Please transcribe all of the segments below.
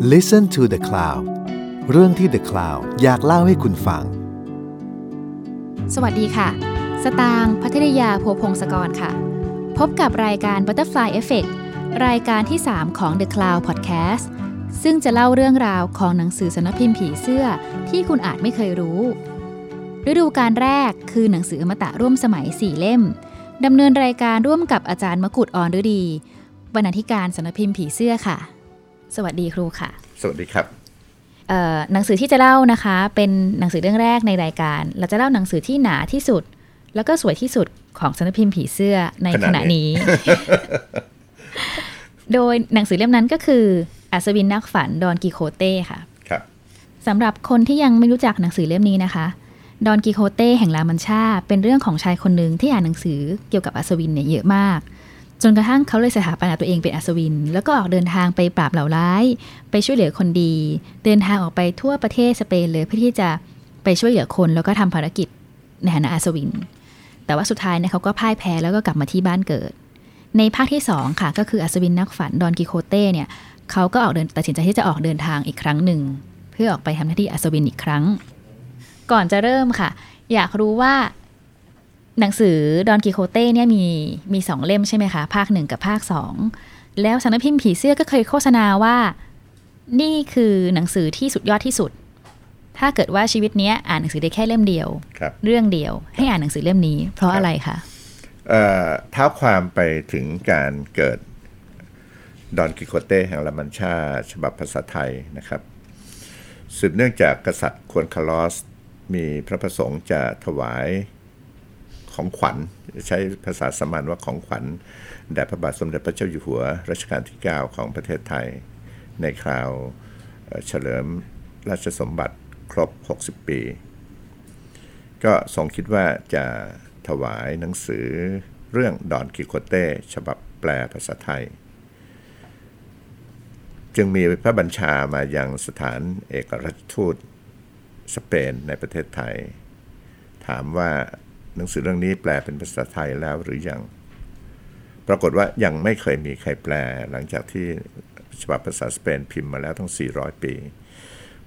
Listen to the Cloud เรื่องที่ The Cloud อยากเล่าให้คุณฟัง สวัสดีค่ะ สตางพัทรยาโพพงศกรค่ะ พบกับรายการ Butterfly Effect รายการที่ 3 ของ The Cloud Podcast ซึ่งจะเล่าเรื่องราวของหนังสือสนพิมพ์ผีเสื้อที่คุณอาจไม่เคยรู้ ฤดูการแรกคือหนังสืออมตะร่วมสมัย 4 เล่ม ดำเนินรายการร่วมกับอาจารย์มกุฎอ่อนฤดี บรรณาธิการสนพิมพ์ผีเสื้อค่ะ สวัสดีครูค่ะ สวัสดีครับเอ่อหนังสือที่จะเล่านะคะ เป็นหนังสือเรื่องแรกในรายการ เราจะเล่าหนังสือที่หนาที่สุด แล้วก็สวยที่สุดของสำนักพิมพ์ผีเสื้อในขขณะณะนี้นี้ โดยหนังสือเล่มนั้นก็คืออัศวินนักฝันดอนกิโคเต้ค่ะครับสำหรับคนที่ยังไม่รู้จักหนังสือเล่มนี้นะคะ ดอนกิโคเต้แห่งลามันชาเป็นเรื่องของชายคนหนึ่งที่อ่านหนังสือเกี่ยวกับอัศวินเนี่ยเยอะมาก จนกระทั่งเขาเลยสถาปนาตัวเองเป็นอัศวิน แล้วก็ออกเดินทางไปปราบเหล่าร้าย ไปช่วยเหลือคนดี เดินทางออกไปทั่วประเทศสเปนเลยเพื่อที่จะไปช่วยเหลือคนแล้วก็ทำภารกิจในฐานะอัศวิน แต่ว่าสุดท้ายเนี่ยเขาก็พ่ายแพ้แล้วก็กลับมาที่บ้านเกิด ในภาคที่สองค่ะก็คืออัศวินนักฝันดอนกิโคเต้เนี่ยเขาก็ออกเดินตัดสินใจที่จะออกเดินทางอีกครั้งหนึ่ง เพื่อออกไปทำหน้าที่อัศวินอีกครั้ง ก่อนจะเริ่มค่ะ อยากรู้ว่า หนังสือดอนกิโคเต้เนี่ยมีมีสองเล่มใช่ไหมคะ ภาคหนึ่งกับภาคสองแล้วสำนักพิมพ์ผีเสื้อก็เคยโฆษณาว่า นี่คือหนังสือที่สุดยอดที่สุด ถ้าเกิดว่าชีวิตเนี้ยอ่านหนังสือได้แค่เล่มเดียวครับเรื่องเดียว ให้อ่านหนังสือเล่มนี้ เพราะอะไรคะเอ่อเท้าความไปถึงการเกิดดอนกิโคเต้แห่งลามันชาฉบับภาษาไทยนะครับ สืบเนื่องจากกษัตริย์ควนคาลอส มีพระประสงค์จะถวาย ของขวัญ ใช้ภาษาสมัญว่าของขวัญแด่พระบาทสมเด็จพระเจ้าอยู่หัวรัชกาลที่ 9 ของประเทศไทย ในคราวเอ่อเฉลิมราชสมบัติครบ 60 ปี ก็ทรงคิดว่าจะถวายหนังสือเรื่องดอนกิโคเต้ฉบับแปลภาษาไทย จึงมีพระบัญชามายังสถานเอกราชทูตสเปนในประเทศไทย ถามว่า หนังสือเรื่องนี้แปลเป็นภาษาไทยแล้วหรือยัง ปรากฏว่ายังไม่เคยมีใครแปล หลังจากที่ฉบับภาษาสเปนพิมพ์มาแล้วทั้ง 400 ปี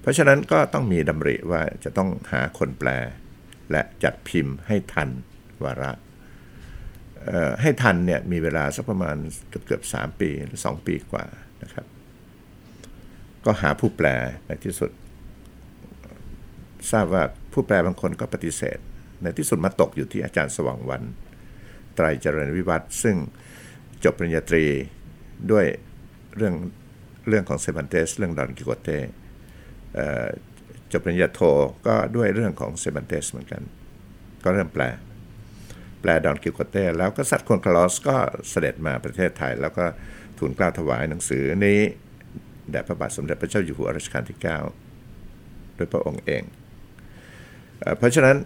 เพราะฉะนั้นก็ต้องมีดำริว่าจะต้องหาคนแปล และจัดพิมพ์ให้ทันวาระให้ทันเนี่ยมีเวลาสักประมาณเกือบเกือบสามปีหรือสองปีกว่านะครับ ก็หาผู้แปลในที่สุด ทราบว่าผู้แปลบางคนก็ปฏิเสธ ในที่สุดมาตกอยู่ที่อาจารย์สว่างวัน ไตรเจริญวิวัฒน์ซึ่งจบปริญญาตรีด้วยเรื่องเรื่องของเซบันเตสเรื่องดอนกิโกเต้จบปริญญาโทก็ด้วยเรื่องของเซบันเตสเหมือนกัน ก็เริ่มแปล แปลดอนกิโกเต้แล้วก็สัตว์ควนคลอสก็เสด็จมาประเทศไทย แล้วก็ทูลกล้าถวายหนังสือนี้แด่พระบาทสมเด็จพระเจ้าอยู่หัวรัชกาลที่ 9 โดยพระองค์เอง เพราะฉะนั้น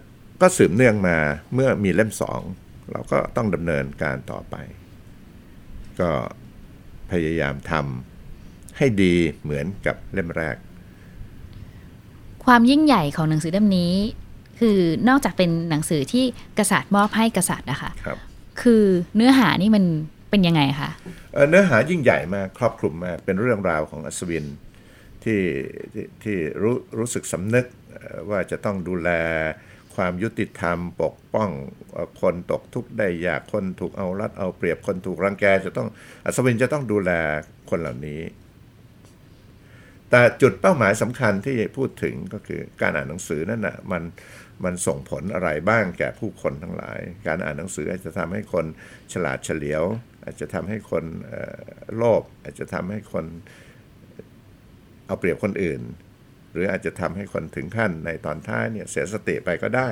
ก็สืบเนื่องมาเมื่อมีเล่มสองเราก็ต้องดำเนินการต่อไป ก็พยายามทำให้ดีเหมือนกับเล่มแรก ความยิ่งใหญ่ของหนังสือเล่มนี้ คือนอกจากเป็นหนังสือที่กษัตริย์มอบให้กษัตริย์นะคะครับคือเนื้อหานี่มันเป็นยังไงคะเอ่อเนื้อหายิ่งใหญ่มากครอบคลุมมากเป็นเรื่องราวของอัศวินที่ที่ที่รู้รู้สึกสำนึกเอ่อว่าจะต้องดูแล ความยุติธรรมปกป้องคนตกทุกข์ได้ยากคนถูกเอารัดเอาเปรียบคนถูกรังแกจะต้องอัศวินจะต้องดูแลคนเหล่านี้ แต่จุดเป้าหมายสำคัญที่พูดถึงก็คือการอ่านหนังสือนั่นนะมันมันส่งผลอะไรบ้างแก่ผู้คนทั้งหลาย การอ่านหนังสืออาจจะทำให้คนฉลาดเฉลียว อาจจะทำให้คนโลภอาจจะทำให้คนเอาเปรียบคนอื่น หรืออาจจะทำให้คนถึงขั้นในตอนท้ายเนี่ยเสียสติไปก็ได้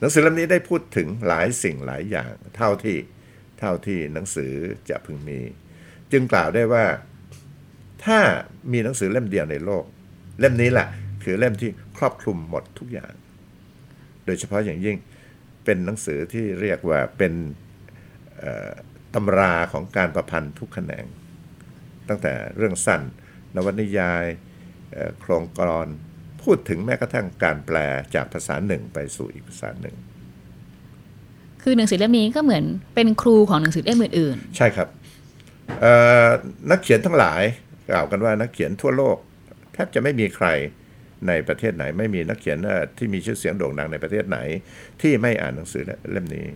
หนังสือเล่มนี้ได้พูดถึงหลายสิ่งหลายอย่างเท่าที่เท่าที่หนังสือจะพึงมี จึงกล่าวได้ว่า ถ้ามีหนังสือเล่มเดียวในโลก เล่มนี้แหละคือเล่มที่ครอบคลุมหมดทุกอย่าง โดยเฉพาะอย่างยิ่งเป็นหนังสือที่เรียกว่าเป็นตำราของการประพันธ์ทุกแขนง ตั้งแต่เรื่องสั้น นวนิยาย โครงกรอนพูดถึงแม้กระทั่งการแปลจากภาษาหนึ่งไปสู่อีกภาษาหนึ่ง คือหนังสือเล่มนี้ก็เหมือนเป็นครูของหนังสือเล่มอื่นใช่ครับเอ่อนักเขียนทั้งหลายกล่าวกันว่านักเขียนทั่วโลกแทบจะไม่มีใครในประเทศไหน ไม่มีนักเขียนเอ่อที่มีชื่อเสียงโด่งดังในประเทศไหน ที่ไม่อ่านหนังสือเล่มนี้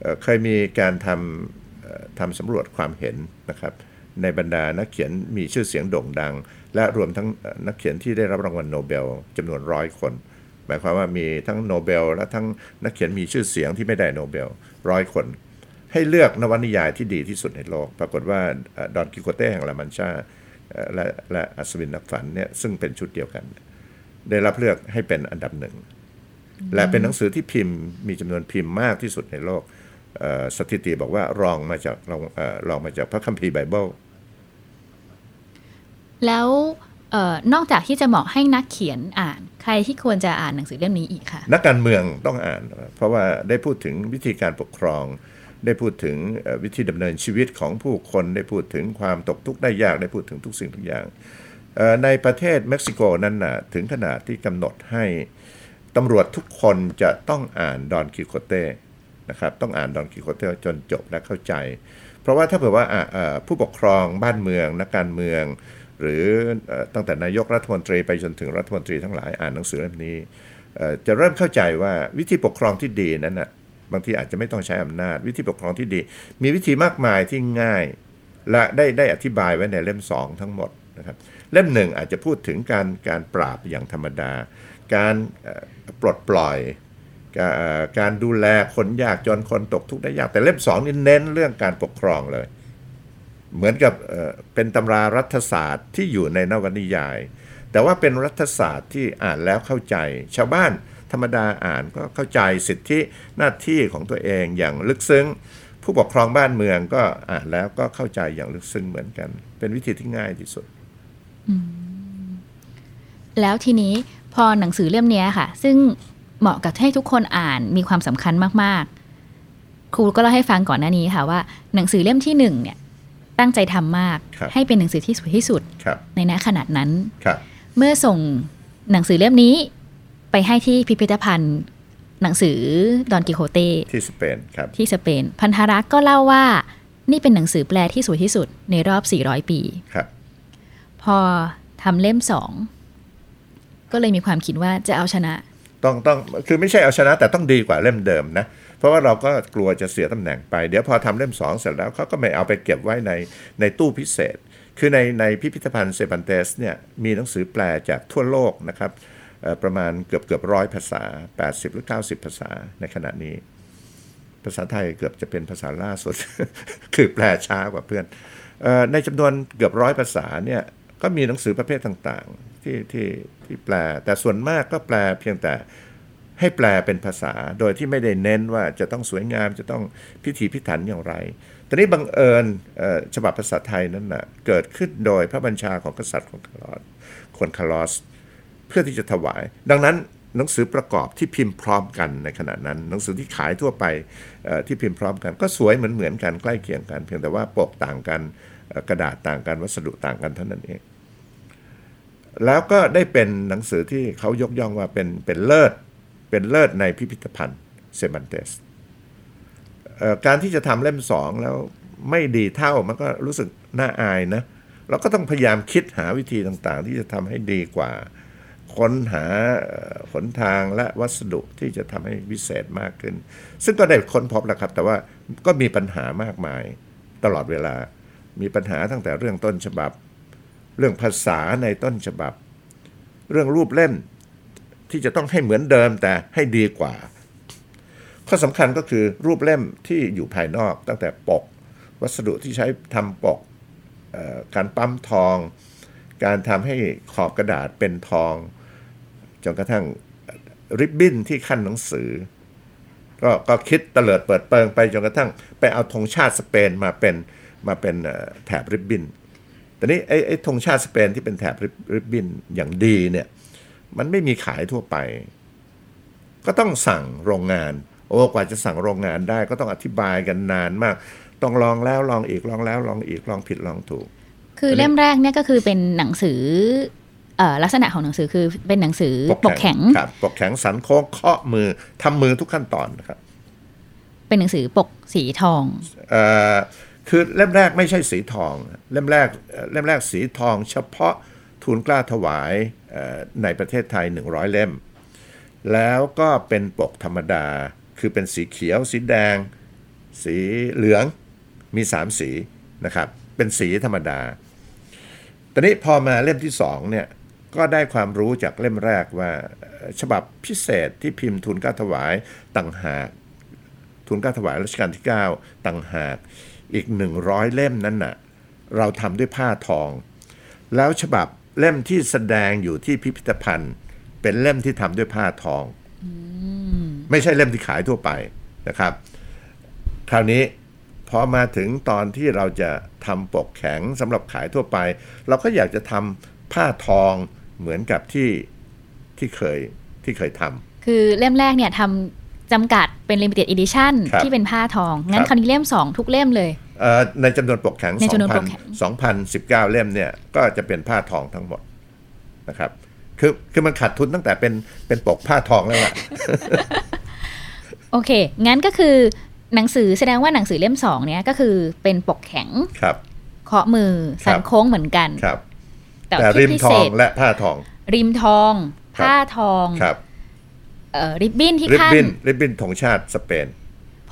เอ่อเคยมีการทำเอ่อทำสำรวจความเห็นนะครับ ในบรรดานักเขียนมีชื่อเสียงโด่งดัง และรวมทั้งนักเขียนที่ได้รับรางวัลโนเบลจำนวนร้อยคน หมายความว่ามีทั้งโนเบล และทั้งนักเขียนมีชื่อเสียงที่ไม่ได้โนเบลร้อยคน ให้เลือกนวนิยายที่ดีที่สุดในโลก ปรากฏว่าดอนกิโฆเต้แห่งลามันชาเอ่อและและอัศวินนักฝันเนี่ยซึ่งเป็นชุดเดียวกัน ได้รับเลือกให้เป็นอันดับหนึ่งและเป็นหนังสือที่พิมพ์มีจำนวนพิมพ์มากที่สุดในโลกสถิติบอกว่ารองมาจากรองเอ่อรองมาจากพระคัมภีร์ไบเบิล แล้วออนอกจากที่จะเหมาะให้นักเขียนอ่าน ใครที่ควรจะอ่านหนังสือเล่มนี้อีกค่ะ นักการเมืองต้องอ่าน เพราะว่าได้พูดถึงวิธีการปกครอง ได้พูดถึงวิธีดำเนินชีวิตของผู้คนได้พูดถึงความตกทุกข์ได้ยากได้พูดถึงทุกสิ่งทุกอย่างในประเทศเม็กซิโกนั้นนะถึงขนาดที่กำหนดให้ตำรวจทุกคนจะต้องอ่านดอนกิโคเต้นะครับต้องอ่านดอนกิโคเต้จนจบและเข้าใจ เพราะว่าถ้าเผื่อว่าผู้ปกครองบ้านเมืองนักการเมือง หรือตั้งแต่นายกรัฐมนตรีไปจนถึงรัฐมนตรีทั้งหลายอ่านหนังสือเล่มนี้จะเริ่มเข้าใจว่าวิธีปกครองที่ดีนั้นนะบางทีอาจจะไม่ต้องใช้อำนาจ วิธีปกครองที่ดี มีวิธีมากมายที่ง่าย และได้ได้อธิบายไว้ในเล่ม 2 ทั้งหมดนะครับเล่มหนึ่งอาจจะพูดถึงการการปราบอย่างธรรมดา การปลดปล่อยการดูแลคนยากจนคนตกทุกข์ได้ยากแต่เล่มสองนี่เน้นเรื่องการปกครองเลย เหมือนกับเป็นตำรารัฐศาสตร์ที่อยู่ในนวนิยาย แต่ว่าเป็นรัฐศาสตร์ที่อ่านแล้วเข้าใจ ชาวบ้านธรรมดาอ่านก็เข้าใจสิทธิหน้าที่ของตัวเองอย่างลึกซึ้ง ผู้ปกครองบ้านเมืองก็อ่านแล้วก็เข้าใจอย่างลึกซึ้งเหมือนกัน เป็นวิธีที่ง่ายที่สุดแล้วทีนี้พอหนังสือเล่มนี้ค่ะ ซึ่งเหมาะกับให้ทุกคนอ่านมีความสำคัญมากๆ ครูก็เล่าให้ฟังก่อนหน้านี้ค่ะว่า หนังสือเล่มที่หนึ่งเนี่ย ตั้งใจทำมากครับให้เป็นหนังสือที่สวยที่สุดครับในณขนาดนั้นครับเมื่อส่งหนังสือเล่มนี้ไปให้ที่พิพิธภัณฑ์หนังสือดอนกิโฮเตที่สเปนครับที่สเปน พันธรักษ์ก็เล่าว่านี่เป็นหนังสือแปลที่สวยที่สุดในรอบ 400 ปีครับพอทำเล่มสองก็เลยมีความคิดว่าจะเอาชนะ ต้องต้องคือไม่ใช่เอาชนะแต่ต้องดีกว่าเล่มเดิมนะเพ ราะว่าเราก็กลัวจะเสียตำแหน่งไป เดี๋ยวพอทำเล่มสองเสร็จแล้วเขาก็ไม่เอาไปเก็บไว้ในในตู้พิเศษ คือในในพิพิธภัณฑ์เซปันเตสเนี่ยมีหนังสือแปลจากทั่วโลกนะครับประมาณเกือบเกือบร้อยภาษา 80 หรือ 90 ภาษาในขณะนี้ ภาษาไทยเกือบจะเป็นภาษาล่าสุด คือแปลช้ากว่าเพื่อนในจำนวนเกือบร้อยภาษาเนี่ยก็มีหนังสือประเภทต่างๆที่ที่ที่แปล แต่ส่วนมากก็แปลเพียงแต่ ให้แปลเป็นภาษาโดยที่ไม่ได้เน้นว่าจะต้องสวยงามจะต้องพิถีพิถันอย่างไรตอนนี้บังเอิญฉบับภาษาไทยนั้นนะเกิดขึ้นโดยพระบัญชาของกษัตริย์ของคาร์ลอสคนคารลอส เพื่อที่จะถวาย ดังนั้นหนังสือประกอบที่พิมพ์พร้อมกันในขณะนั้น หนังสือที่ขายทั่วไปที่พิมพ์พร้อมกัน ก็สวยเหมือนเหมือนๆกันใกล้เคียงกัน เพียงแต่ว่าปกต่างกันกระดาษต่างกันวัสดุต่างกันเท่านั้นเองแล้วก็ได้เป็นหนังสือที่เขายกย่องว่าเป็นเป็นเลิศ เป็นเลิศในพิพิธภัณฑ์เซมันเตสการที่จะทำเล่มสองแล้วไม่ดีเท่ามันก็รู้สึกน่าอายนะ เราก็ต้องพยายามคิดหาวิธีต่างๆ ที่จะทำให้ดีกว่า ค้นหาหนทางและวัสดุที่จะทำให้วิเศษมากขึ้น ซึ่งก็ได้ค้นพบแล้วครับ แต่ว่าก็มีปัญหามากมายตลอดเวลา มีปัญหาตั้งแต่เรื่องต้นฉบับ เรื่องภาษาในต้นฉบับ เรื่องรูปเล่ม ที่จะต้องให้เหมือนเดิมแต่ให้ดีกว่า ข้อสำคัญก็คือรูปเล่มที่อยู่ภายนอกตั้งแต่ปก วัสดุที่ใช้ทำปกการปั๊มทอง การทำให้ขอบกระดาษเป็นทองจนกระทั่งริบบิ้นที่ขั้นหนังสือ ก็ก็คิดเตลิดเปิดเปิงไปจนกระทั่งไปเอาธงชาติสเปนมาเป็นมาเป็นแถบริบบิ้นแต่นี้ไอ้ไอ้ธงชาติสเปนที่เป็นแถบริบบิ้นอย่างดีเนี่ย มันไม่มีขายทั่วไป ก็ต้องสั่งโรงงาน โอ้กว่าจะสั่งโรงงานได้ก็ต้องอธิบายกันนานมาก ต้องลองแล้วลองอีกลองแล้วลองอีกลองผิดลองถูก คือเล่มแรกเนี่ยก็คือเป็นหนังสือเอ่อลักษณะของหนังสือคือเป็นหนังสือปกแข็งครับปกแข็งสันโค้งเคาะมือทำมือทุกขั้นตอนนะครับ เป็นหนังสือปกสีทองเอ่อคือเล่มแรกไม่ใช่สีทอง เล่มแรกเอ่อเล่มแรกสีทอง เฉพาะ ทูลกล้าถวายในประเทศไทย 100 เล่ม แล้วก็เป็นปกธรรมดา คือเป็นสีเขียว สีแดง สีเหลือง มี 3 สีนะครับ เป็นสีธรรมดา ตอนนี้พอมาเล่มที่สองเนี่ย ก็ได้ความรู้จากเล่มแรกว่าฉบับพิเศษที่พิมพ์ทุนกล้าถวายต่างหาก ทุนกล้าถวายรัชกาลที่ 9 ต่างหาก อีก 100 เล่มนั้นน่ะ เราทำด้วยผ้าทอง แล้วฉบับ เล่มที่แสดงอยู่ที่พิพิธภัณฑ์ เป็นเล่มที่ทำด้วยผ้าทองไม่ใช่เล่มที่ขายทั่วไปนะครับ คราวนี้พอมาถึงตอนที่เราจะทำปกแข็งสำหรับขายทั่วไป เราก็อยากจะทำผ้าทองเหมือนกับที่ที่เคยที่เคยทำคือเล่มแรกเนี่ยทำจำกัดเป็น limited edition ครับที่เป็นผ้าทอง งั้คนรับคราวนี้เล่ม 2 ทุกเล่มเลยเอ่อ ในจำนวนปกแข็งในจำนวนปกแข็ง2,000 2,019 เล่มเนี่ยก็จะเป็นผ้าทองทั้งหมดนะครับ คือคือมันขาดทุนตั้งแต่เป็นเป็นปกผ้าทองแล้วล่ะโอเค งั้นก็คือหนังสือแสดงว่าหนังสือเล่ม2เนี่ยก็คือเป็นปกแข็งครับเคาะมือสันโค้งเหมือนกันครับ แต่แต่ที่ริมพิทเศองษและผ้าทอง ริมทองครับผ้าทองครับเอ่อริบบิ้นที่ริบขั้นบิ้นริบบิ้นธงชาติสเปนเพ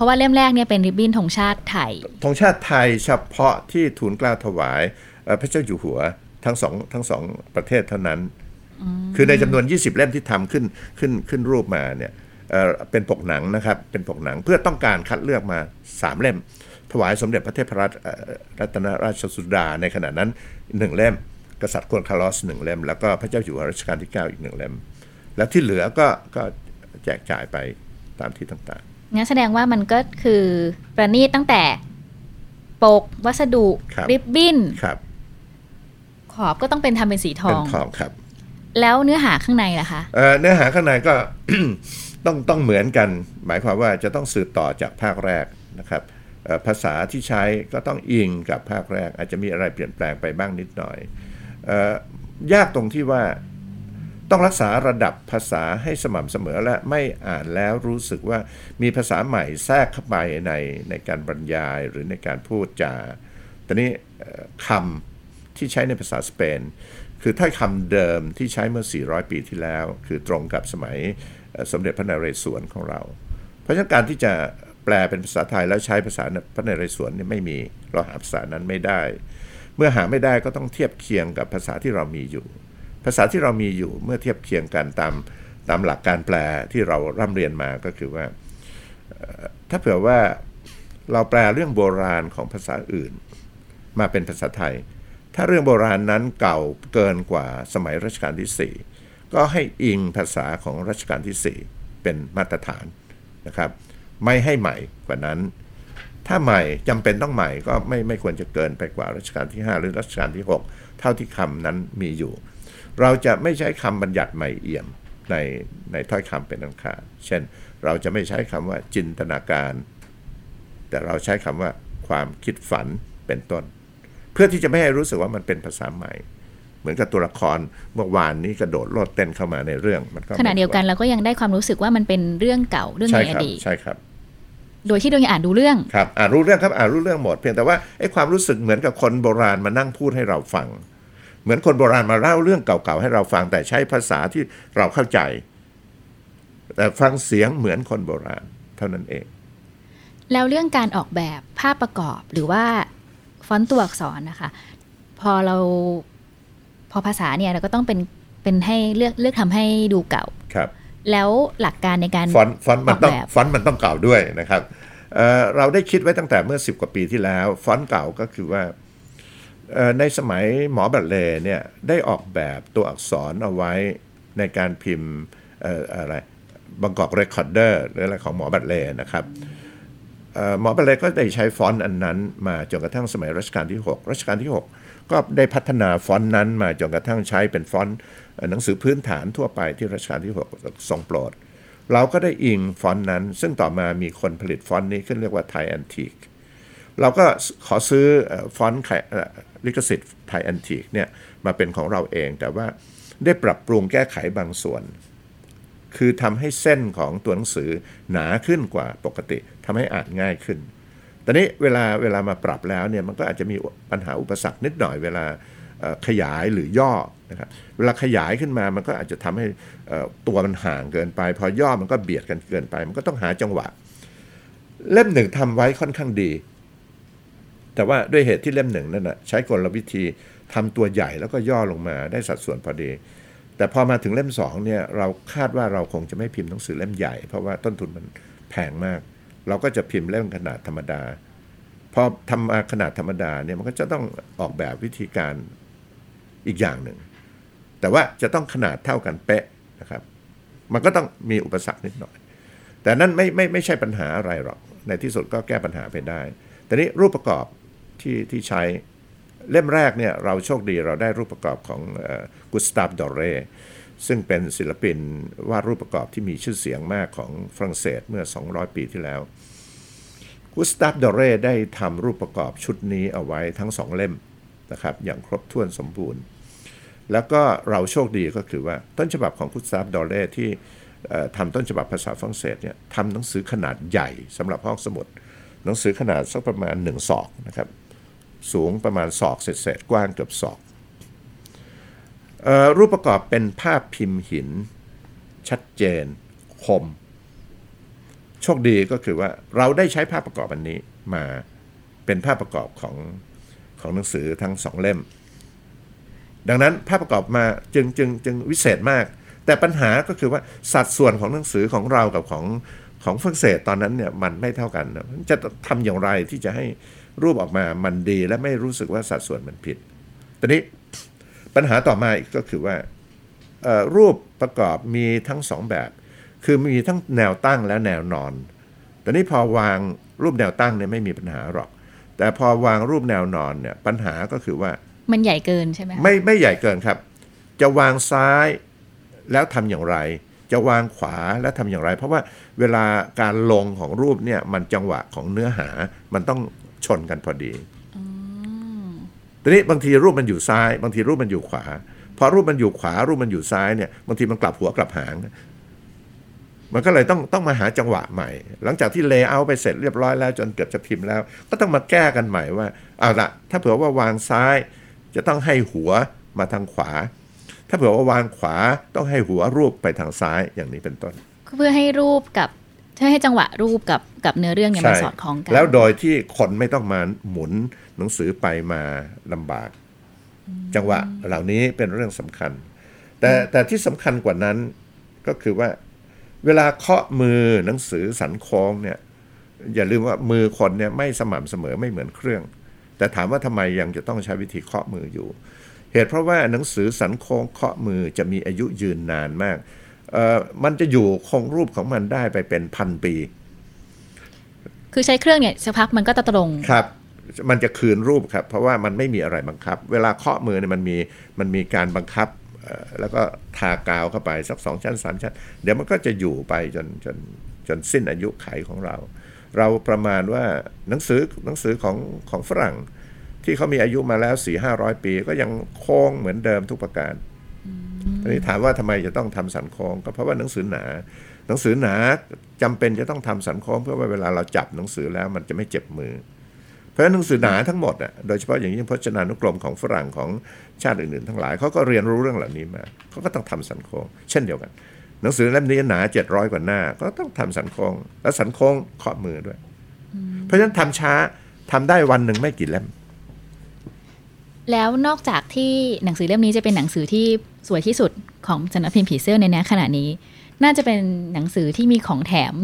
ราะว่าเล่มแรกเนี่ยเป็นริบบิ้นธงชาติไทยธงชาติไทยเฉพาะที่ทูลเกล้าถวายเอ่อพระเจ้าอยู่หัวทั้งสองทั้งสองประเทศเท่านั้น คือในจำนวน 20 เล่มที่ทำขึ้นขึ้นขึ้นรูปมาเนี่ยเอ่อเป็นปกหนังนะครับ เป็นปกหนังเพื่อต้องการคัดเลือกมา 3 เล่ม ถวายสมเด็จพระเทพรัตนเอ่อรัตนราชสุดาในขณะนั้น 1 เล่ม กษัตริย์กวนคาร์ลอสหนึ่งเล่ม แล้วก็พระเจ้าอยู่หัวรัชกาลที่ 9 อีกหนึ่งเล่ม แล้วที่เหลือก็ก็แจกจ่ายไปตามที่ต่าง งั้นแสดงว่ามันก็คือประณีตตั้งแต่ปกวัสดุครับริบบิ้นๆครับขอบก็ต้องเป็นทำเป็นสีทอเป็นงทองครับ แล้วเนื้อหาข้างในล่ะคะเอ่อเนื้อหาข้างในก็ต้องต้องเหมือนกัน หมายความว่าจะต้องสืบต่อจากภาคแรกนะครับเอ่อภาษาที่ใช้ก็ต้องอิงกับภาคแรก อาจจะมีอะไรเปลี่ยนแปลงไปบ้างนิดหน่อยเอ่อยากตรงที่ว่า ต้องรักษาระดับภาษาให้สม่ำเสมอและไม่อ่านแล้วรู้สึกว่ามีภาษาใหม่แทรกเข้าไปในในการบรรยายหรือในการพูดจาตอนนี้คำที่ใช้ในภาษาสเปน คือถ้อยคำเดิมที่ใช้เมื่อ 400 ปีที่แล้ว คือตรงกับสมัยสมเด็จพระนเรศวรของเรา เพราะฉะนั้นการที่จะแปลเป็นภาษาไทยแล้วใช้ภาษาพระนเรศวรเนี่ยไม่มีเราหาภาษานั้นไม่ได้ เมื่อหาไม่ได้ก็ต้องเทียบเคียงกับภาษาที่เรามีอยู่ ภาษาที่เรามีอยู่เมื่อเทียบเคียงกันตามตามหลักการแปลที่เราร่ำเรียนมาก็คือว่า ถ้าเผื่อว่าเราแปลเรื่องโบราณของภาษาอื่น มาเป็นภาษาไทย ถ้าเรื่องโบราณนั้นเก่าเกินกว่าสมัยรัชกาลที่ 4 ก็ให้อิงภาษาของรัชกาลที่ 4 เป็นมาตรฐานนะครับ ไม่ให้ใหม่กว่านั้น ถ้าใหม่จำเป็นต้องใหม่ก็ไม่ไม่ควรจะเกินไปกว่ารัชกาลที่ 5 หรือรัชกาลที่ 6 เท่าที่คำนั้นมีอยู่ เราจะไม่ใช้คำบัญญัติใหม่เอี่ยมในในถ้อยคำเป็นอันขาดเช่น เราจะไม่ใช้คำว่าจินตนาการ แต่เราใช้คำว่าความคิดฝันเป็นต้น เพื่อที่จะไม่ให้รู้สึกว่ามันเป็นภาษาใหม่ เหมือนกับตัวละครเมื่อวานนี้กระโดดโลดเต้นเข้ามาในเรื่องมันก็ขณะเดียวกันเราก็ยังได้ความรู้สึกว่ามันเป็นเรื่องเก่าเรื่องใช่ในอครับดีตใช่ครับโดยที่เรายังอ่านดูเรื่อง ครับ อ่านรู้เรื่องครับ อ่านรู้เรื่องหมด เพียงแต่ว่าไอ้ความรู้สึกเหมือนกับคนโบราณมานั่งพูดให้เราฟัง เหมือนคนโบราณมาเล่าเรื่องเก่าๆให้เราฟังแต่ใช้ภาษาที่เราเข้าใจ แต่ฟังเสียงเหมือนคนโบราณ เท่านั้นเอง แล้วเรื่องการออกแบบภาพประกอบหรือว่าฟอนต์ตัวอักษรนะคะ พอเราพอภาษาเนี่ยเราก็ต้องเป็นเป็นให้เลือกเลือกทำให้ดูเก่าครับ แล้วหลักการในการฟอนต์ฟอนต์มันต้องออกแบบฟอนต์มันต้องเก่าด้วยนะครับเอ่อเราได้คิดไว้ตั้งแต่เมื่อ 10 กว่าปีที่แล้ว ฟอนต์เก่าก็คือว่าเอ่อ ในสมัยหมอบรัดเลย์เนี่ยได้ออกแบบตัวอักษรเอาไว้ในการพิมพ์อะไรบางกอกเรคคอร์เดอร์หรืออะไรของหมอบรัดเลย์นะครับหมอบรัดเลย์ก็ได้ใช้ฟอนต์อันนั้นมาจนกระทั่งสมัยรัชกาลที่ 6 รัชกาลที่ 6 ก็ได้พัฒนาฟอนต์นั้นมาจนกระทั่งใช้เป็นฟอนต์หนังสือพื้นฐานทั่วไปที่รัชกาลที่ 6 ทรงโปรด เราก็ได้อิงฟอนต์นั้น ซึ่งต่อมามีคนผลิตฟอนต์นี้ขึ้นเรียกว่า Thai Antique เราก็ขอซื้อฟอนต์ไข่ ลิขสิทธิ์ Thai Antique เนี่ยมาเป็นของเราเอง แต่ว่าได้ปรับปรุงแก้ไขบางส่วน คือทำให้เส้นของตัวหนังสือหนาขึ้นกว่าปกติทำให้อ่านง่ายขึ้นตอนนี้เวลาเวลามาปรับแล้วเนี่ยมันก็อาจจะมีปัญหาอุปสรรคนิดหน่อยเวลาขยายหรือย่อนะครับเวลาขยายขึ้นมามันก็อาจจะทำให้ตัวมันห่างเกินไป พอย่อมันก็เบียดกันเกินไป มันก็ต้องหาจังหวะ เล่มหนึ่งทำไว้ค่อนข้างดี แต่ว่าด้วยเหตุที่เล่มหนึ่งนั่นนะใช้กลวิธีทำตัวใหญ่แล้วก็ย่อลงมาได้สัดส่วนพอดี แต่พอมาถึงเล่มสองเนี่ยเราคาดว่าเราคงจะไม่พิมพ์หนังสือเล่มใหญ่ เพราะว่าต้นทุนมันแพงมาก เราก็จะพิมพ์เล่มขนาดธรรมดา พอทำมาขนาดธรรมดาเนี่ยมันก็จะต้องออกแบบวิธีการอีกอย่างหนึ่ง แต่ว่าจะต้องขนาดเท่ากันเป๊ะนะครับ มันก็ต้องมีอุปสรรคนิดหน่อย แต่นั่นไม่ไม่ไม่ใช่ปัญหาอะไรหรอก ในที่สุดก็แก้ปัญหาไปได้ แต่นี้รูปประกอบ ที่ที่ใช้เล่มแรกเนี่ยเราโชคดีเราได้รูปประกอบของกุสตาฟดอเรซึ่งเป็นศิลปินวาดรูปประกอบที่มีชื่อเสียงมากของฝรั่งเศสเมื่อ 200 ปีที่แล้วกุสตาฟดอเรได้ทำรูปประกอบชุดนี้เอาไว้ทั้งสองเล่มนะครับอย่างครบถ้วนสมบูรณ์ แล้วก็เราโชคดีก็คือว่าต้นฉบับของกุสตาฟดอเรที่ทำต้นฉบับภาษาฝรั่งเศสเนี่ยทำหนังสือขนาดใหญ่สำหรับห้องสมุด หนังสือขนาดสักประมาณ1ศอกนะครับ สูงประมาณศอกเศษกว้างเกือบศอกออรูปประกอบเป็นภาพพิมพ์หิน ชัดเจน คม โชคดีก็คือว่าเราได้ใช้ภาพประกอบอันนี้มาเป็นภาพประกอบของของหนังสือทั้งสองเล่ม ดังนั้นภาพประกอบมาจึงจึงจึงวิเศษมาก แต่ปัญหาก็คือว่าสัดส่วนของหนังสือของเรากับของของฝรั่งเศสตอนนั้นเนี่ยมันไม่เท่ากัน จะทำอย่างไรที่จะให้ รูปออกมามันดีและไม่รู้สึกว่าสัดส่วนมันผิดตอนนี้ปัญหาต่อมาอีกก็คือว่าเอ่อรูปประกอบมีทั้งสองแบบ คือมีทั้งแนวตั้งและแนวนอน ตอนนี้พอวางรูปแนวตั้งเนี่ยไม่มีปัญหาหรอก แต่พอวางรูปแนวนอนเนี่ยปัญหาก็คือว่ามันใหญ่เกินใช่ไหมคะไม่ไม่ใหญ่เกินครับ จะวางซ้ายแล้วทำอย่างไร จะวางขวาแล้วทำอย่างไร เพราะว่าเวลาการลงของรูปเนี่ยมันจังหวะของเนื้อหามันต้อง ชนกันพอดีทีนี้บางทีรูปมันอยู่ซ้าย บางทีรูปมันอยู่ขวา พอรูปมันอยู่ขวา รูปมันอยู่ซ้ายเนี่ยบางทีมันกลับหัวกลับหาง มันก็เลยต้องต้องมาหาจังหวะใหม่ หลังจากที่เลเยอร์ไปเสร็จเรียบร้อยแล้วจนเกือบจะพิมพ์แล้ว ก็ต้องมาแก้กันใหม่ว่าเอาละถ้าเผื่อว่าวางซ้าย จะต้องให้หัวมาทางขวา ถ้าเผื่อว่าวางขวาต้องให้หัวรูปไปทางซ้ายอย่างนี้เป็นต้น เพื่อให้รูปกับ เพื่อให้จังหวะรูปกับกับเนื้อเรื่องเนี่ยมันสอดคล้องกัน แล้วโดยที่คนไม่ต้องมาหมุนหนังสือไปมาลำบาก จังหวะเหล่านี้เป็นเรื่องสำคัญ แต่แต่ที่สำคัญกว่านั้นก็คือว่า เวลาเคาะมือหนังสือสันโค้งเนี่ย อย่าลืมว่ามือคนเนี่ยไม่สม่ำเสมอไม่เหมือนเครื่อง แต่ถามว่าทำไมยังจะต้องใช้วิธีเคาะมืออยู่ เหตุเพราะว่าหนังสือสันโค้งเคาะมือจะมีอายุยืนนานมากเอ่อ มันจะอยู่คงรูปของมันได้ไปเป็นพันปี คือใช้เครื่องเนี่ยสักพักมันก็จะตรงครับมันจะคืนรูปครับ เพราะว่ามันไม่มีอะไรบังคับ เวลาเคาะมือเนี่ยมันมีมันมีการบังคับเอ่อแล้วก็ทากาวเข้าไปสักสองชั้นสามชั้น เดี๋ยวมันก็จะอยู่ไปจนจนจนสิ้นอายุไขของเรา เราประมาณว่าหนังสือหนังสือของของฝรั่ง ที่เขามีอายุมาแล้วสี่ห้าร้อยปี ก็ยังโค้งเหมือนเดิมทุกประการ ทีนี้ถามว่าทำไมจะต้องทำสันค้งก็เพราะว่าหนังสือหนา หนังสือหนาจำเป็นจะต้องทำสันค้งเพื่อว่าเวลาเราจับหนังสือแล้วมันจะไม่เจ็บมือ เพราะฉะนั้นหนังสือหนาทั้งหมดอะโดยเฉพาะอย่างยิ่งพจนานุกรมของฝรั่งของชาติอื่นๆ ทั้งหลายเขาก็เรียนรู้เรื่องเหล่านี้มาเขาก็ต้องทำสันค้งเช่นเดียวกัน หนังสือเล่มนี้หนาเจ็ดร้อยกว่าหน้า ก็ต้องทำสันค้งแล้วสันค้งเคาะมือด้วย เพราะฉะนั้นทำช้าทำได้วันหนึ่งไม่กี่เล่มแล้วนอกจากที่หนังสือเล่มนี้จะเป็นหนังสือที่ สวยที่สุดของสำนักพิมพ์ผีเสื้อในนี้ขณะนี้ น่าจะเป็นหนังสือที่มีของแถม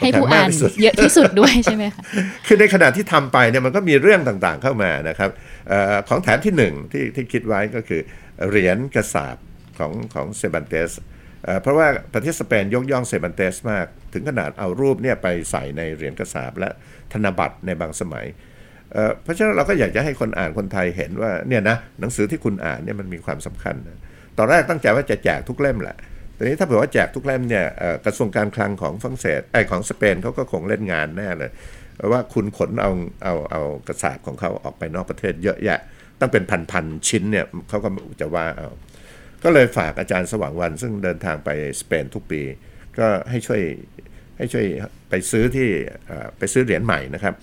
ให้ผู้อ่านของแถมมากที่สุดเยอะที่สุดด้วยใช่ไหมคะ คือในขณะที่ทำไปเนี่ยมันก็มีเรื่องต่างๆเข้ามานะครับเออของแถมที่หนึ่งที่ที่คิดไว้ก็คือเหรียญกระสาบของของเซบันเตสเอ่อเพราะว่าประเทศสเปนยกย่องเซบันเตสมาก ถึงขนาดเอารูปเนี่ยไปใส่ในเหรียญกระสาบและธนบัตรในบางสมัยเอ่อเพราะฉะนั้นเราก็อยากจะให้คนอ่านคนไทยเห็นว่าเนี่ยนะหนังสือที่คุณอ่านเนี่ยมันมีความสำคัญนะ ตอนแรกตั้งใจว่าจะแจกทุกเล่มแหละแต่นี้ถ้าเผื่อว่าแจกทุกเล่มเนี่ยกระทรวงการคลังของฝรั่งเศสไอของสเปนเขาก็คงเล่นงานแน่เลยว่าคุณขนเอาเอาเอากระสาบของเขาออกไปนอกประเทศเยอะแยะตั้งเป็นพันๆชิ้นเนี่ยเขาก็จะว่าเอาก็เลยฝากอาจารย์สว่างวัน ซึ่งเดินทางไปสเปนทุกปี ก็ให้ช่วยให้ช่วยไปซื้อที่ไปซื้อเหรียญใหม่นะครับ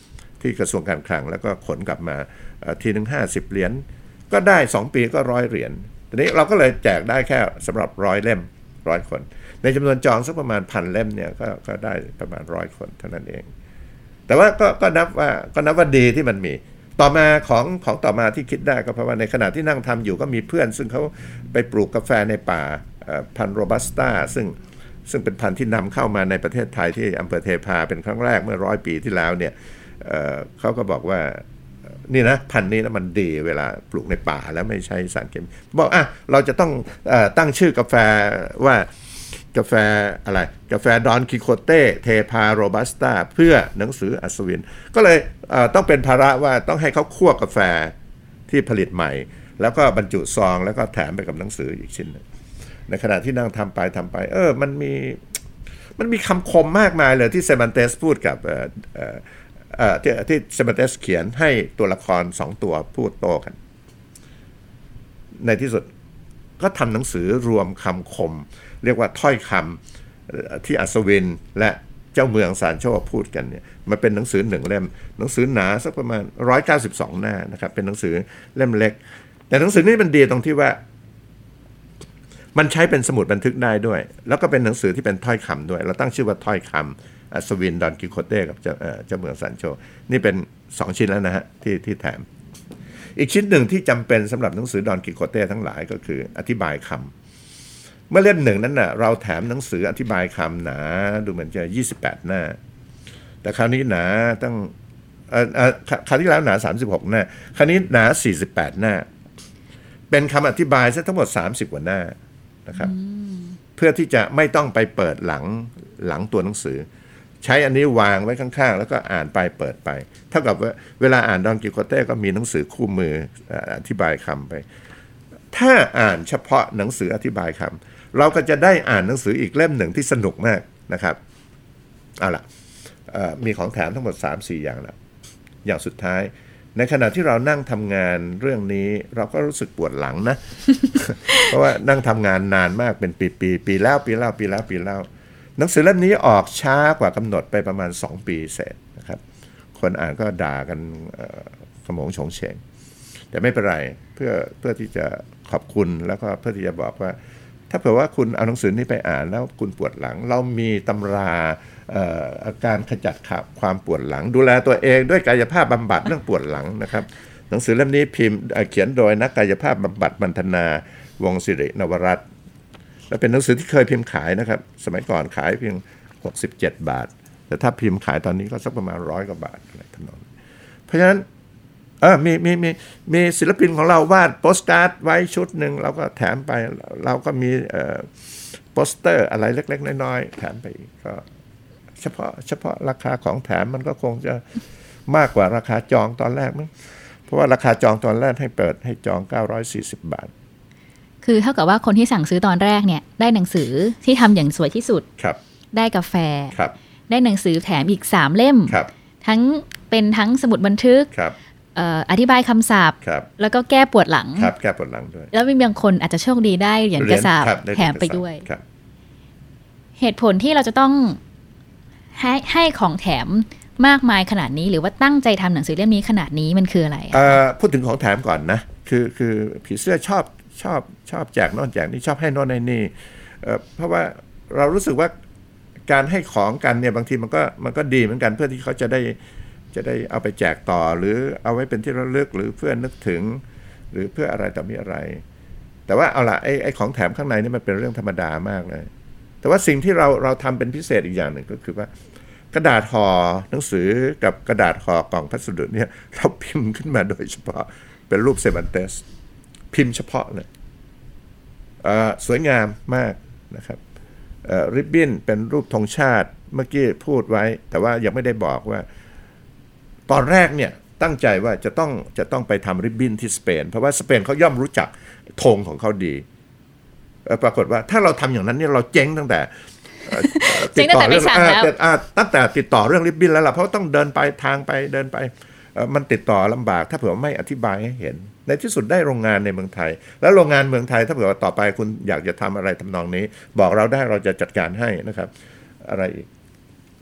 ที่กระทรวงการคลังแล้วก็ขนกลับมาทีหนึ่งห้าสิบเหรียญก็ได้ 2 ปีก็ร้อยเหรียญ ทีนี้เราก็เลยแจกได้แค่สำหรับร้อยเล่มร้อยคน ในจำนวนจองสักประมาณพันเล่มเนี่ยก็ก็ได้ประมาณร้อยคนเท่านั้นเอง แต่ว่าก็ก็นับว่าก็นับว่าดีที่มันมีต่อมาของของต่อมาที่คิดได้ก็เพราะว่าในขณะที่นั่งทำอยู่ก็มีเพื่อน ซึ่งเขาไปปลูกกาแฟในป่าพันโรบัสต้าซึ่งซึ่งเป็นพันธุ์ที่นำเข้ามาในประเทศไทยที่อำเภอเทพาเป็นครั้งแรกเมื่อร้อยปีที่แล้วเนี่ยเเขาก็บอกว่า นี่นะพันธุ์นี้นะมันดีเวลาปลูกในป่าแล้วไม่ใช้สารเคมีบอกอะเราจะต้องอตั้งชื่อกาแฟว่ากาแฟอะไรกาแฟดอนคิโคเต้เทพาโรบัสต้าเพื่อหนังสืออัศวิน ก็เลยต้องเป็นภาระว่าต้องให้เขาคั่วกาแฟที่ผลิตใหม่ แล้วก็บรรจุซองแล้วก็แถมไปกับหนังสืออีกชิ้น ในขณะที่นั่งทำไปทำไป เออมันมีมันมีคำคมมากมายเลยที่เซมันเตสพูดกับ ที่ที่เซมันเตสเขียนให้ตัวละครสองตัวพูดโต้กัน ในที่สุดก็ทำหนังสือรวมคำคม เรียกว่าถ้อยคำที่อัศวินและเจ้าเมืองสารโชคพูดกันเนี่ยมันเป็นหนังสือหนึ่งเล่ม หนังสือหนาสักประมาณ 192 หน้านะครับ เป็นหนังสือเล่มเล็ก แต่หนังสือนี้มันดีตรงที่ว่า มันใช้เป็นสมุดบันทึกได้ด้วย แล้วก็เป็นหนังสือที่เป็นถ้อยคำด้วย เราตั้งชื่อว่าถ้อยคำ อัศวินดอนกิโคเต้กับเจ้าเอ่อเจ้าเมืองซันโช นี่เป็น 2 ชิ้นแล้วนะฮะที่ที่แถม อีกชิ้นหนึ่งที่จำเป็นสำหรับหนังสือดอนกิโคเต้ทั้งหลายก็คืออธิบายคำเมื่อเล่มหนึ่งนั้นน่ะเราแถมหนังสืออธิบายคำหนา ดูเหมือนจะ 28 หน้า แต่คราวนี้หนาตั้งเอ่อเอ่อครคราวที่แล้วหนา 36 หน้า คราวนี้หนา 48 หน้า เป็นคำอธิบายซะทั้งหมด 30 กว่าหน้านะครับ เพื่อที่จะไม่ต้องไปเปิดหลังหลังตัวหนังสือ ใช้อันนี้วางไว้ข้างๆ แล้วก็อ่านไปเปิดไป เท่ากับว่าเวลาอ่านดอนกิโคเต้ก็มีหนังสือคู่มืออธิบายคำไป ถ้าอ่านเฉพาะหนังสืออธิบายคำเราก็จะได้อ่านหนังสืออีกเล่มหนึ่งที่สนุกมากนะครับเอาล่ะมีของแถมทั้งหมด 3-4 อย่างแล้วอย่างสุดท้าย ในขณะที่เรานั่งทำงานเรื่องนี้เราก็รู้สึกปวดหลังนะ เพราะว่านั่งทำงานนานมากเป็นปีปีๆปีแล้วปีแล้วปีแล้วปีแล้ว หนังสือเล่มนี้ออกช้ากว่ากำหนดไปประมาณ 2 ปีเศษนะครับ คนอ่านก็ด่ากันเอ่อขมงโฉงเฉงแต่ไม่เป็นไรเพื่อเพื่อที่จะขอบคุณแล้วก็เพื่อที่จะบอกว่า ถ้าเผื่อว่าคุณเอาหนังสือนี้ไปอ่านแล้วคุณปวดหลัง เรามีตำราอาการขจัดขับความปวดหลัง ดูแลตัวเองด้วยกายภาพบำบัดเรื่องปวดหลังนะครับ หนังสือเล่มนี้พิมพ์เอ่อเขียนโดยนักกายภาพบำบัดบรรทนาวงศิรินวรัตน์ และเป็นหนังสือที่เคยพิมพ์ขายนะครับ สมัยก่อนขายเพียง 67 บาท แต่ถ้าพิมพ์ขายตอนนี้ก็สักประมาณร้อยกว่าบาทอะไรทำนองนี้เพราะฉะนั้นเออมีมีมีมีศิลปินของเราวาดโปสการ์ดไว้ชุดหนึ่งเราก็แถมไปเราก็มีโปสเตอร์อะไรเล็ก ๆ น้อยๆแถมไปอีกก็เฉพาะเฉพาะราคาของแถมมันก็คงจะมากกว่าราคาจองตอนแรกมั้งเพราะว่าราคาจองตอนแรกให้เปิดให้จอง 940 บาท คือเท่ากับว่าคนที่สั่งซื้อตอนแรกเนี่ยได้หนังสือที่ทำอย่างสวยที่สุดครับได้กาแฟครับได้หนังสือแถมอีก3เล่มครับทั้งเป็นทั้งสมุดบันทึกครับเอ่ออธิบายคำศัพท์ครับแล้วก็แก้ปวดหลังครับแก้ปวดหลังด้วย แล้วมีบางคนอาจจะโชคดีได้เหรียญกระสาบครับด้แถมไปเหรีญกระสาบด้วยครับเหตุผลที่เราจะต้องให้ให้ของแถมมากมายขนาดนี้ หรือว่าตั้งใจทำหนังสือเล่มนี้ขนาดนี้มันคืออะไรอะเอ่อพูดถึงของแถมก่อนนะ คือคือผีเสื้อชอบ ชอบชอบแจกน่นแจกนี่ชอบให้น่นให้นี่เพราะว่าเรารู้สึกว่าการให้ของกันเนี่ยบางทีมันก็มันก็ดีเหมือนกันเพื่อที่เขาจะได้จะได้เอาไปแจกต่อ หรือเอาไว้เป็นที่ระลึกหรือเพื่อนึกถึง หรือเพื่ออะไรต่อมีอะไร แต่ว่าเอาละไอ้ไอ้ของแถมข้างในนี่มันเป็นเรื่องธรรมดามากเลย แต่ว่าสิ่งที่เราเราทำเป็นพิเศษอีกอย่างหนึ่งก็คือว่ากระดาษห่อหนังสือกับกระดาษห่อกล่องพัสดุเนี่ยเราพิมพ์ขึ้นมาโดยเฉพาะเป็นรูปเซมันเตส พิมพ์เฉพาะเลยเอ่อสวยงามมากนะครับริบบิ้นเป็นรูปธงชาติเมื่อกี้พูดไว้ แต่ว่ายังไม่ได้บอกว่า ตอนแรกเนี่ยตั้งใจว่าจะต้องจะต้องไปทำริบบิ้นที่สเปน เพราะว่าสเปนเขาย่อมรู้จักธงของเขาดีเอ่อปรากฏว่าถ้าเราทำอย่างนั้นเนี่ยเราเจ๊งตั้งแต่เอ่อเจ๊งตั้งแต่ไม่สั่งแล้วอ่าอ่าตั้งแต่ติดต่อเรื่องริบบิ้นแล้วล่ะเพราะต้องเดินไปทางไปเดินไปเอ่อ มันติดต่อลำบากถ้าเผื่อไม่อธิบายให้เห็น ในที่สุดได้โรงงานในเมืองไทย แล้วโรงงานเมืองไทยถ้าเผื่อว่าต่อไปคุณอยากจะทำอะไรทำนองนี้ บอกเราได้เราจะจัดการให้นะครับ อะไรอีก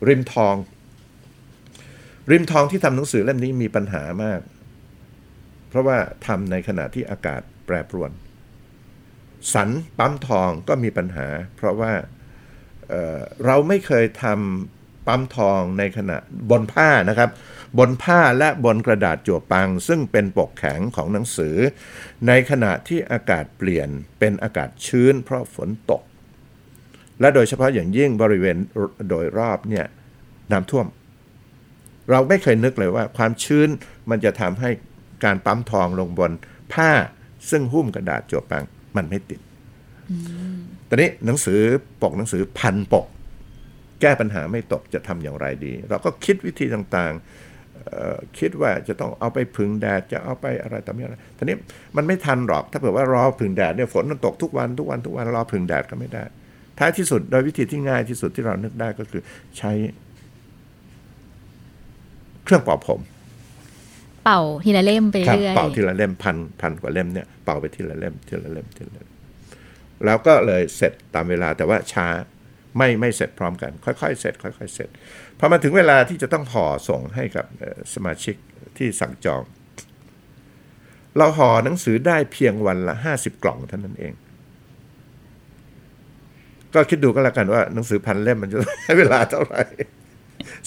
ริมทอง ริมทองที่ทำหนังสือเล่มนี้มีปัญหามาก เพราะว่าทำในขณะที่อากาศแปรปรวน สันปั๊มทองก็มีปัญหา เพราะว่าเเราไม่เคยทำปั๊มทองในขณะบนผ้านะครับ บนผ้าและบนกระดาษจั่วปัง ซึ่งเป็นปกแข็งของหนังสือ ในขณะที่อากาศเปลี่ยนเป็นอากาศชื้นเพราะฝนตก และโดยเฉพาะอย่างยิ่งบริเวณโดยรอบเนี่ยน้ำท่วม เราไม่เคยนึกเลยว่าความชื้นมันจะทำให้การปั๊มทองลงบนผ้าซึ่งหุ้มกระดาษจั่วปังมันไม่ติดตอนนี้หนังสือปกหนังสือพันปก แก้ปัญหาไม่ตกจะทำอย่างไรดี เราก็คิดวิธีต่างๆ คิดว่าจะต้องเอาไปพึ่งแดดจะเอาไปอะไรต่อมีอะไรทีนี้มันไม่ทันหรอกถ้าเผื่อว่ารอพึ่งแดดเนี่ยฝนมันตกทุกวันทุกวันทุกวันรอพึ่งแดดก็ไม่ได้ ท้ายที่สุดโดยวิธีที่ง่ายที่สุดที่เรานึกได้ก็คือใช้เครื่องเป่าผม เป่าทีละเล่มไปเรื่อยเป่าทีละเล่มพันพันกว่าเล่มเนี่ยเป่าไปทีละเล่มทีละเล่มทีละเล่มแล้วก็เลยเสร็จตามเวลาแต่ว่าช้าไม่ไม่เสร็จพร้อมกัน ค่อยๆ เสร็จ ค่อย ๆ เสร็จ พอมาถึงเวลาที่จะต้องห่อส่งให้กับสมาชิกที่สั่งจอง เราห่อหนังสือได้เพียงวันละห้าสิบกล่องเท่านั้นเอง ก็คิดดูก็แล้วกันว่าหนังสือพันเล่มมันจะใช้เวลาเท่าไหร่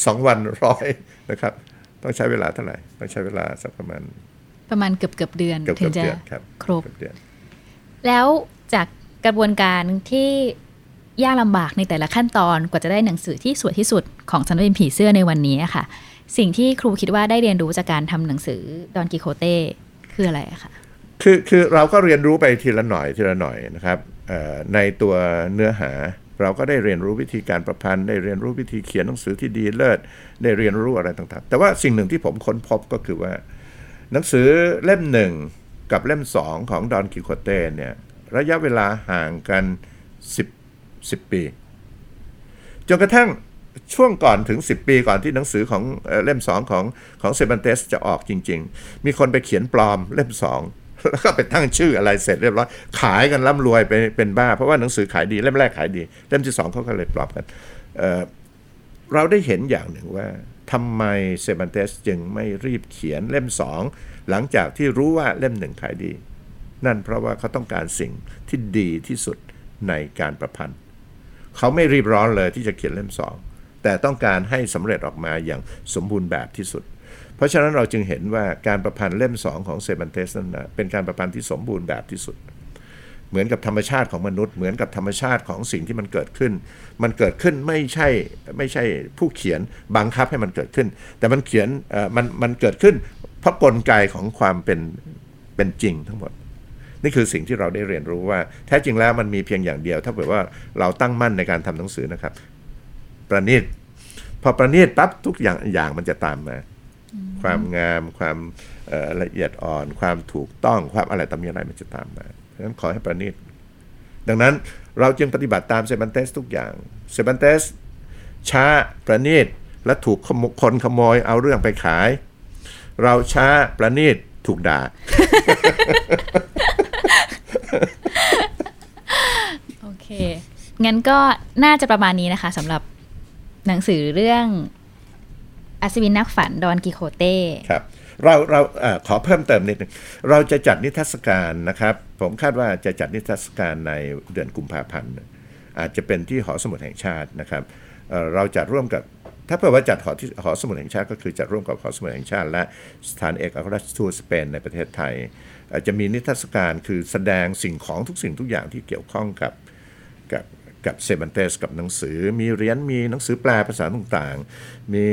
สองวันร้อยนะครับ ต้องใช้เวลาเท่าไหร่ ต้องใช้เวลาสักประมาณ ประมาณเกือบเกือบเดือนถึงจะครบ แล้วจากกระบวนการที่ ยากลำบากในแต่ละขั้นตอนกว่าจะได้หนังสือที่สวยที่สุดของสันเป็นผีเสื้อในวันนี้ค่ะ สิ่งที่ครูคิดว่าได้เรียนรู้จากการทำหนังสือดอนกิโคเต้คืออะไรคะคือคือเราก็เรียนรู้ไปทีละหน่อยทีละหน่อยนะครับในตัวเนื้อหาเราก็ได้เรียนรู้วิธีการประพันธ์ ได้เรียนรู้วิธีเขียนหนังสือที่ดีเลิศได้เรียนรู้อะไรต่างๆ แต่ว่าสิ่งหนึ่งที่ผมค้นพบก็คือว่า หนังสือเล่มหนึ่งกับเล่มสองของดอนกิโคเต้เนี่ยระยะเวลาห่างกัน 10 10 ปี จนกระทั่งช่วงก่อนถึง 10 ปีก่อนที่หนังสือของเล่มสองของของเซบันเตสจะออกจริง ๆ มีคนไปเขียนปลอมเล่มสองแล้วก็ไปตั้งชื่ออะไรเสร็จเรียบร้อย ขายกันร่ำรวยไปเป็นบ้า เพราะว่าหนังสือขายดีเล่มแรกขายดี เล่มที่สองเขาก็เลยปลอมกันเเราได้เห็นอย่างหนึ่งว่าทำไมเซบันเตสจึงไม่รีบเขียนเล่มสองหลังจากที่รู้ว่าเล่มหนึ่งขายดี นั่นเพราะว่าเขาต้องการสิ่งที่ดีที่สุดในการประพันธ์ เขาไม่รีบร้อนเลยที่จะเขียนเล่มสองแต่ต้องการให้สำเร็จออกมาอย่างสมบูรณ์แบบที่สุด เพราะฉะนั้นเราจึงเห็นว่าการประพันธ์เล่มสองของเซบันเทสนั้นนะเป็นการประพันธ์ที่สมบูรณ์แบบที่สุด เหมือนกับธรรมชาติของมนุษย์ เหมือนกับธรรมชาติของสิ่งที่มันเกิดขึ้น มันเกิดขึ้นไม่ใช่ไม่ใช่ผู้เขียนบังคับให้มันเกิดขึ้น แต่มันเขียนมันมันเกิดขึ้น เพราะกลไกของความเป็นเป็นจริงทั้งหมด นี่คือสิ่งที่เราได้เรียนรู้ว่า แท้จริงแล้วมันมีเพียงอย่างเดียว ถ้าเกิดว่าเราตั้งมั่นในการทำหนังสือนะครับ ประณีตพอประณีตปั๊บทุกอย่างอย่างมันจะตามมา ความงามความละเอียดอ่อน ความถูกต้องความอะไรตามอะไรมันจะตามมาเพราะฉะนั้นขอให้ประณีตดังนั้นเราจึงปฏิบัติตามเซบันเตสทุกอย่างเซบันเตสช้าประณีตและถูกคนขโมยเอาเรื่องไปขาย เราช้าประณีตถูกด่าโอ เค งั้นก็น่าจะประมาณนี้นะคะสำหรับหนังสือเรื่องอัศวินนักฝันดอนกิโคเต้ครับเราเราอขอเพิ่มเติมนิดนึงเราจะจัดนิทรรศการนะครับ ผมคาดว่าจะจัดนิทรรศการในเดือนกุมภาพันธ์อาจจะเป็นที่หอสมุดแห่งชาตินะครับเเราจัดร่วมกับ ถ้าเผื่อว่าจัดหอที่หอสมุดแห่งชาติก็คือจัดร่วมกับหอสมุดแห่งชาติ และสถานเอกอัครราชทูตสเปนในประเทศไทยจะมีนิทรรศการคือแสดงสิ่งของทุกสิ่งทุกอย่างที่เกี่ยวข้องกับ กับกับเซบันเตสกับหนังสือ มีเหรียญมีหนังสือแปลภาษาต่างๆ มี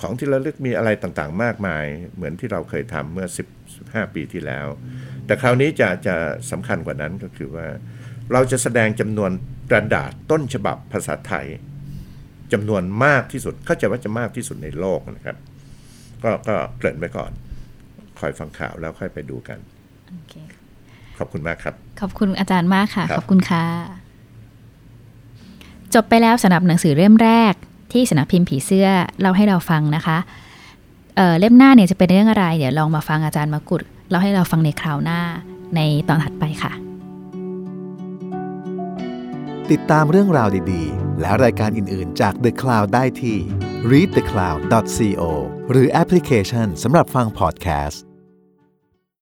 ของที่ระลึกมีอะไรต่างๆ มากมาย เหมือนที่เราเคยทำเมื่อ10 15 ปีที่แล้ว แต่คราวนี้จะจะสำคัญกว่านั้นก็คือว่า เราจะแสดงจำนวนกระดาษต้นฉบับภาษาไทยจำนวนมากที่สุดเข้าใจว่าจะมากที่สุดในโลกนะครับ ก็ก็เกริ่นไปก่อนคอยฟังข่าวแล้วค่อยไปดูกันขอบคุณมากครับ ขอบคุณอาจารย์มากค่ะ ขอบคุณค่ะ จบไปแล้วสำหรับหนังสือเล่มแรก ที่สนับพิมพ์ผีเสื้อเล่าให้เราฟังนะคะเเล่มหน้าเนี่ยจะเป็นเรื่องอะไรเดี๋ยวลองมาฟังอาจารย์มากุดเล่าให้เราฟังในคราวหน้าในตอนถัดไปค่ะ ติดตามเรื่องราวดีๆ และรายการอื่นๆจาก The Cloud ได้ที่ readthecloud.co หรือแอปพลิเคชันสำหรับฟังพอดแคสต์